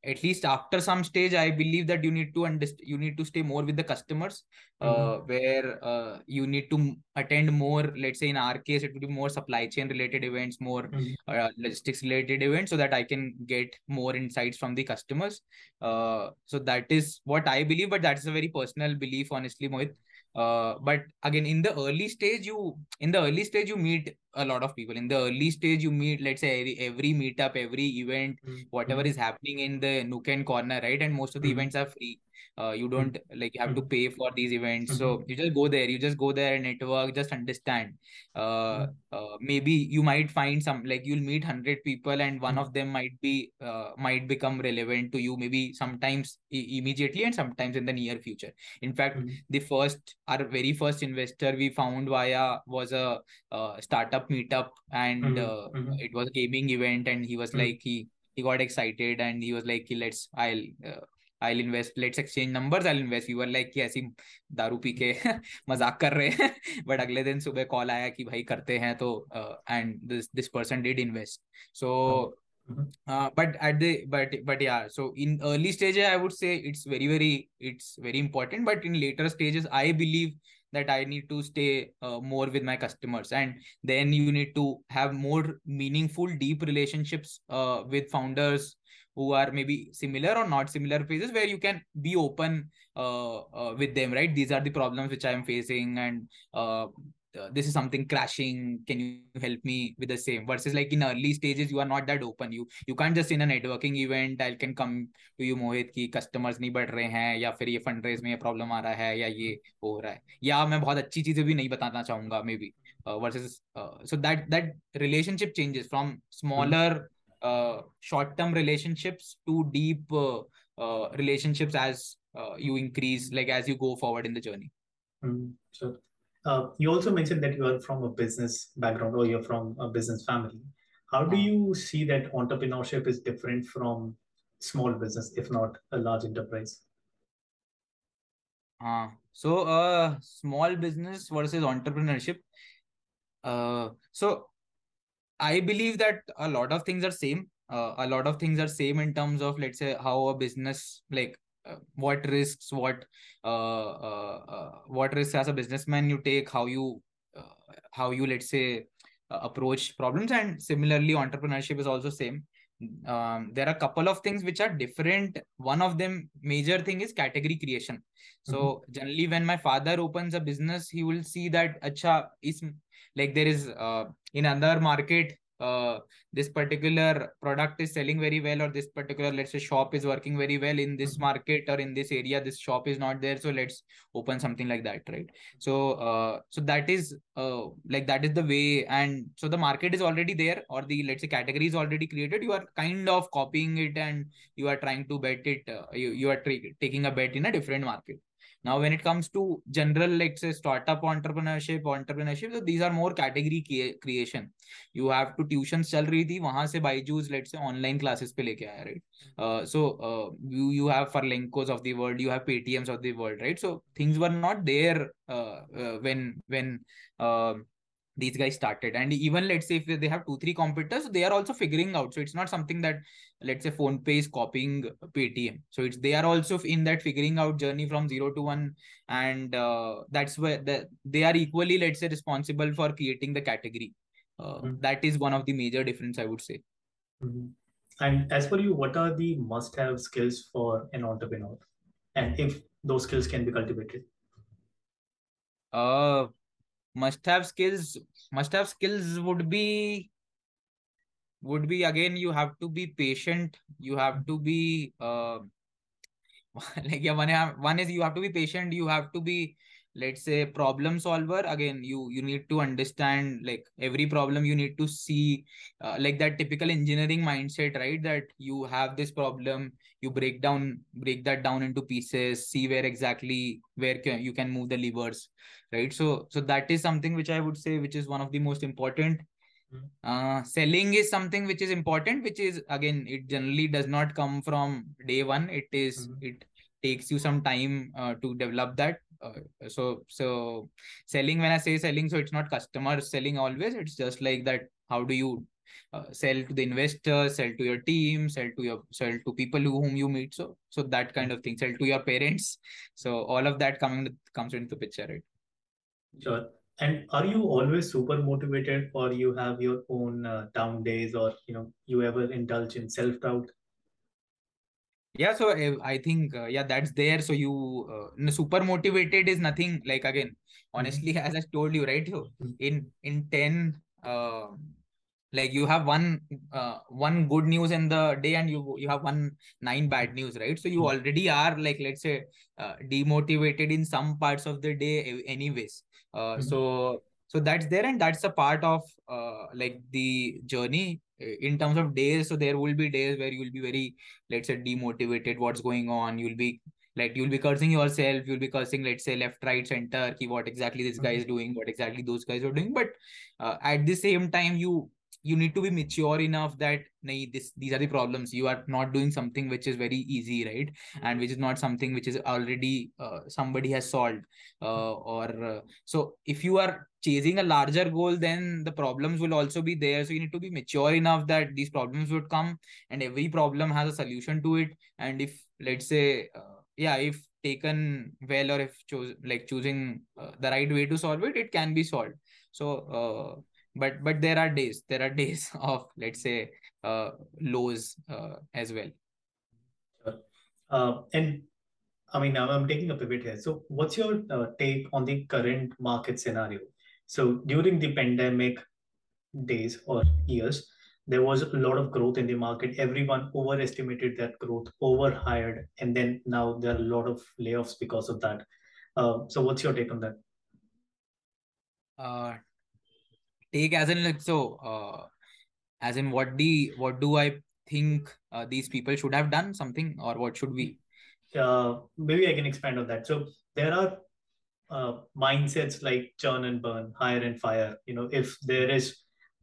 At least after some stage i believe that you need to understand you need to stay more with the customers uh, mm-hmm. where uh, you need to attend more let's say in our case it would be more supply chain related events more mm-hmm. uh, logistics related events so that i can get more insights from the customers uh, so that is what i believe but that's a very personal belief honestly mohit uh, but again in the early stage you in the early stage you meet a lot of people in the early stage you meet let's say every, every meetup every event mm-hmm. whatever is happening in the nook and corner right and most of the mm-hmm. events are free uh, you don't like you have to pay for these events so mm-hmm. you just go there you just go there and network just understand uh, uh, maybe you might find some like you'll meet 100 people and one of them might be uh, might become relevant to you maybe sometimes immediately and sometimes in the near future in fact mm-hmm. the first our very first investor we found via was a uh, startup meetup and mm-hmm. Uh, mm-hmm. it was a gaming event and he was like he he got excited and he was like let's i'll I invest let's exchange numbers I invest you were like कि ऐसी दारू P के मजाक कर रहे हैं but अगले दिन सुबह कॉल आया कि भाई करते हैं तो and this this person did invest so but at the but but yeah so in early stages i would say it's very very it's very important but in later stages i believe that i need to stay uh, more with my customers and then you need to have more meaningful deep relationships uh, with founders who are maybe similar or not similar phases where you can be open uh, uh, with them right these are the problems which i am facing and uh, uh, this is something crashing can you help me with the same versus like in early stages you are not that open you you can't just in a networking event i can come to you mohit ki customers बढ़ रहे हैं या फिर ये fund raise में ये problem आ रहा है या ये हो रहा है या मैं बहुत अच्छी चीज़ें भी नहीं बताना चाहूँगा maybe versus uh, so that that relationship changes from smaller mm-hmm uh, short-term relationships to deep uh, uh, relationships as you increase, like as you go forward in the journey. Mm, sure. you also mentioned that you are from a business background or you're from a business family. How do you see that entrepreneurship is different from small business, if not a large enterprise? Uh, so uh small business versus entrepreneurship. Uh so I believe that a lot of things are same. Uh, a lot of things are same in terms of let's say how a business like uh, what risks what uh, uh, uh what risks as a businessman you take how you uh, how you let's say approach problems and similarly entrepreneurship is also same um, there are a couple of things which are different. One of them, major thing is category creation. So mm-hmm. generally, when my father opens a business, he will see that acha is like there is uh, in another market uh, this particular product is selling very well or this particular let's say shop is working very well in this mm-hmm. market or in this area this shop is not there so let's open something like that right? So uh, so that is uh, like that is the way and so the market is already there or the let's say category is already created. You are kind of copying it and you are trying to bet it uh, you, you are taking a bet in a different market now, when it comes to general, like say startup entrepreneurship, entrepreneurship, so these are more category creation. You have to tuition चल रही थी वहां से Byju's let's say online classes पे लेके आया right. Uh, so uh, you you have Furlenkos of the world, you have Paytms of the world, right? So things were not there these guys started. And even let's say if they have two three competitors they are also figuring out. So it's not something that let's say PhonePe is copying paytm. So it's they are also in that figuring out journey from zero to one. And uh, that's where the, they are equally let's say responsible for creating the category. Uh, mm-hmm. that is one of the major difference i would say. Mm-hmm. and as for you what are the must have skills for an entrepreneur? And if those skills can be cultivated? Uh must have skills must have skills would be would be again you have to be patient. You have to be uh like yeah one, one is you have to be patient. You have to be let's say problem solver again you you need to understand like every problem you need to see uh, like that typical engineering mindset right? That you have this problem you break down break that down into pieces see where exactly where can, you can move the levers right? So so that is something which i would say which is one of the most important. Hmm. uh, selling is something which is important which is again it generally does not come from day one. It is, mm-hmm. it takes you some time uh, to develop that uh, so so selling when i say selling so it's not customer selling always. It's just like that how do you uh, sell to the investor sell to your team sell to your sell to people whom you meet. So so that kind of thing. Sell to your parents. So all of that coming comes into picture right? Sure. And are you always super motivated or you have your own uh, down days or you know you ever indulge in self doubt yeah so eh, i think uh, yeah that's there so you uh, super motivated is nothing like again mm-hmm. honestly mm-hmm. as i told you right so mm-hmm. in in 10 uh, like you have one uh, one good news in the day and you you have one nine bad news right so you mm-hmm. already are like let's say uh, demotivated in some parts of the day anyways uh, mm-hmm. so so that's there and that's a part of uh, like the journey in terms of days so there will be days where you'll be very let's say demotivated what's going on you'll be like you'll be cursing yourself you'll be cursing let's say left right center ki what exactly this guy is mm-hmm. doing what exactly those guys are doing but uh, at the same time you you need to be mature enough that nay, this these are the problems. You are not doing something which is very easy right? And which is not something which is already uh, somebody has solved uh, or uh, so if you are chasing a larger goal then the problems will also be there. So you need to be mature enough that these problems would come and every problem has a solution to it. And if let's say uh, yeah if taken well or if chose like choosing uh, the right way to solve it it can be solved. So uh, but but there are days there are days of let's say uh, lows uh, as well. Sure. uh, and i mean i'm taking a pivot here. So what's your uh, take on the current market scenario? So during the pandemic days or years there was a lot of growth in the market. Everyone overestimated that growth overhired and then now there are a lot of layoffs because of that. Uh, so what's your take on that? Uh, take as in like so uh, as in what the what do i think uh, these people should have done something or what should we? Uh, maybe i can expand on that. So there are uh, mindsets like churn and burn hire and fire. You know if there is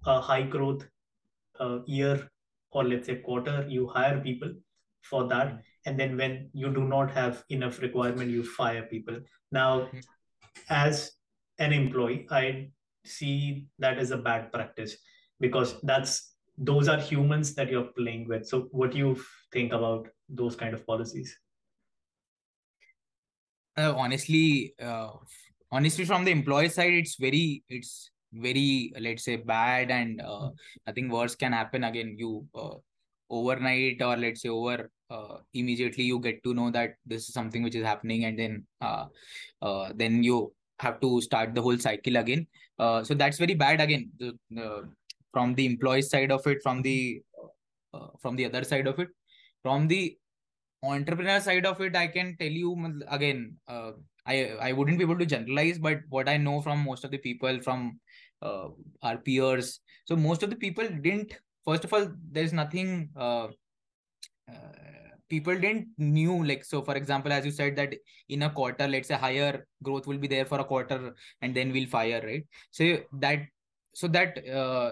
a high growth uh, year or let's say quarter you hire people for that. And then when you do not have enough requirement you fire people. Now hmm. as an employee i see that as a bad practice because that's those are humans that you're playing with. So what do you think about those kind of policies? Uh, honestly uh, honestly from the employee side it's very it's very let's say bad and uh, i think worse can happen again. You uh, overnight or let's say over uh, immediately you get to know that this is something which is happening and then uh, uh, then you have to start the whole cycle again. Uh, so that's very bad again the, the, from the employee side of it from the uh, from the other side of it. From the entrepreneur side of it i can tell you again uh, i i wouldn't be able to generalize but what i know from most of the people from uh, our peers so most of the people didn't first of all there's nothing uh, uh people didn't knew like so for example as you said that in a quarter let's say higher growth will be there for a quarter and then we'll fire right? So that so that uh,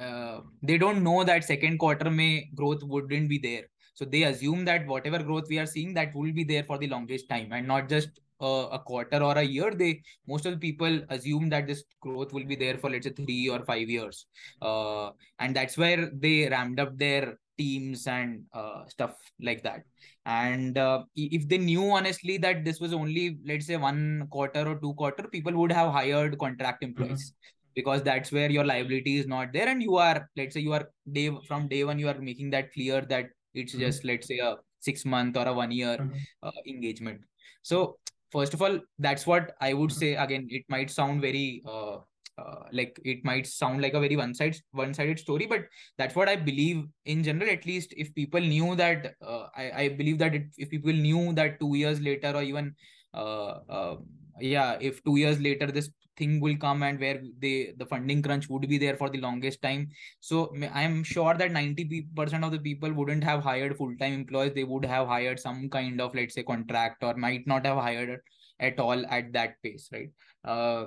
uh, they don't know that second quarter may growth wouldn't be there. So they assume that whatever growth we are seeing that will be there for the longest time and not just uh, a quarter or a year. They most of the people assume that this growth will be there for let's say three or five years, uh, and that's where they ramped up their teams and uh, stuff like that. And uh, if they knew honestly that this was only let's say one quarter or two quarter, people would have hired contract employees. Mm-hmm because that's where your liability is not there and you are let's say you are day from day one you are making that clear that it's mm-hmm. just let's say a six month or a one year mm-hmm. uh, engagement so first of all that's what i would mm-hmm. say again it might sound very uh, uh, like it might sound like a very one side one sided story but that's what i believe in general at least if people knew that uh, I, I believe that it, if people knew that two years later or even uh, uh, yeah if two years later this thing will come and where they the funding crunch would be there for the longest time. So i'm sure that 90% of the people wouldn't have hired full-time employees. They would have hired some kind of let's say contract or might not have hired at all at that pace right? Uh,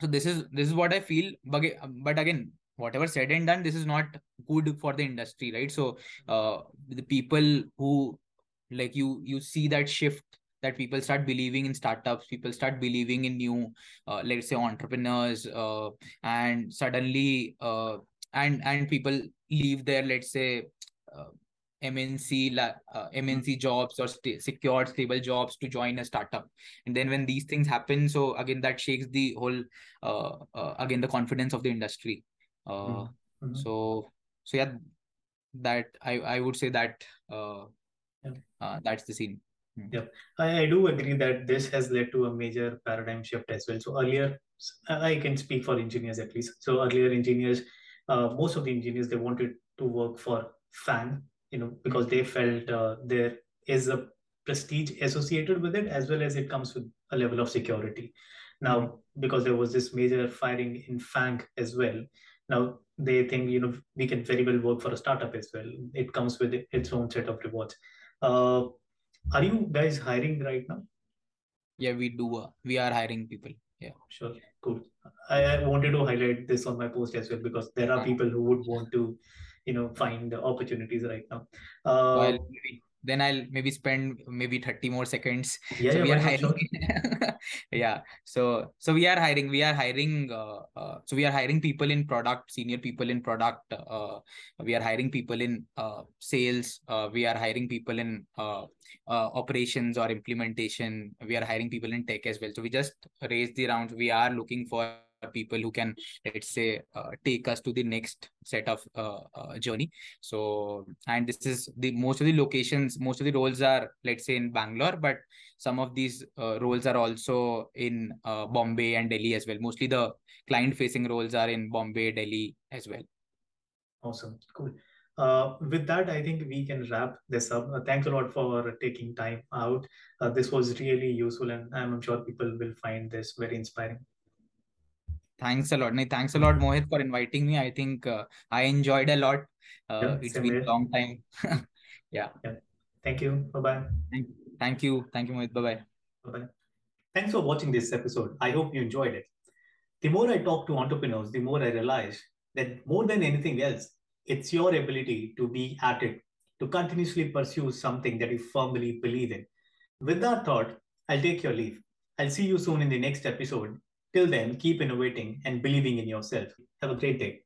so this is this is what i feel. But, but again whatever said and done this is not good for the industry right? So uh, the people who like you you see that shift that people start believing in startups people start believing in new uh, let's say entrepreneurs uh, and suddenly uh, and and people leave their let's say uh, mnc uh, mnc jobs or st- secured stable jobs to join a startup and then when these things happen so again that shakes the whole uh, again the confidence of the industry mm-hmm. mm-hmm. so so yeah that i i would say that yeah. that's the scene Hmm. Yeah, I, I do agree that this has led to a major paradigm shift as well. So earlier, I can speak for engineers at least. So earlier, engineers, uh, most of the engineers, they wanted to work for FANG, you know, because they felt uh, there is a prestige associated with it as well as it comes with a level of security. Now, because there was this major firing in FANG as well, now they think you know we can very well work for a startup as well. It comes with its own set of rewards. Uh, are you guys hiring right now? Yeah, we do. Uh, we are hiring people. Yeah. Sure. Cool. I, I wanted to highlight this on my post as well because there are people who would want to, you know, find the opportunities right now. Uh, well, then I'll maybe spend maybe 30 more seconds. Yeah, so yeah, we are hiring. Sure. yeah. So so we are hiring. We are hiring. Uh, uh, so we are hiring people in product, senior people in product. Uh, we are hiring people in uh, sales. Uh, we are hiring people in uh, uh, operations or implementation. We are hiring people in tech as well. So we just raised the rounds. We are looking for people who can let's say uh, take us to the next set of uh, uh, journey so and this is the most of the locations most of the roles are let's say in bangalore but some of these uh, roles are also in uh, bombay and delhi as well mostly the client facing roles are in bombay delhi as well awesome cool uh, with that, I think we can wrap this up. Uh, thanks a lot for taking time out. Uh, this was really useful, and I'm sure people will find this very inspiring. Thanks a lot. Nee, thanks a lot, Mohit, for inviting me. I think uh, I enjoyed a lot. Uh, yeah, it's been a long time. yeah. yeah. Thank you. Bye bye. Thank, thank you. Thank you, Mohit. Bye bye. Bye bye. Thanks for watching this episode. I hope you enjoyed it. The more I talk to entrepreneurs, the more I realize that more than anything else, it's your ability to be at it, to continuously pursue something that you firmly believe in. With that thought, I'll take your leave. I'll see you soon in the next episode Till then, keep innovating and believing in yourself. Have a great day.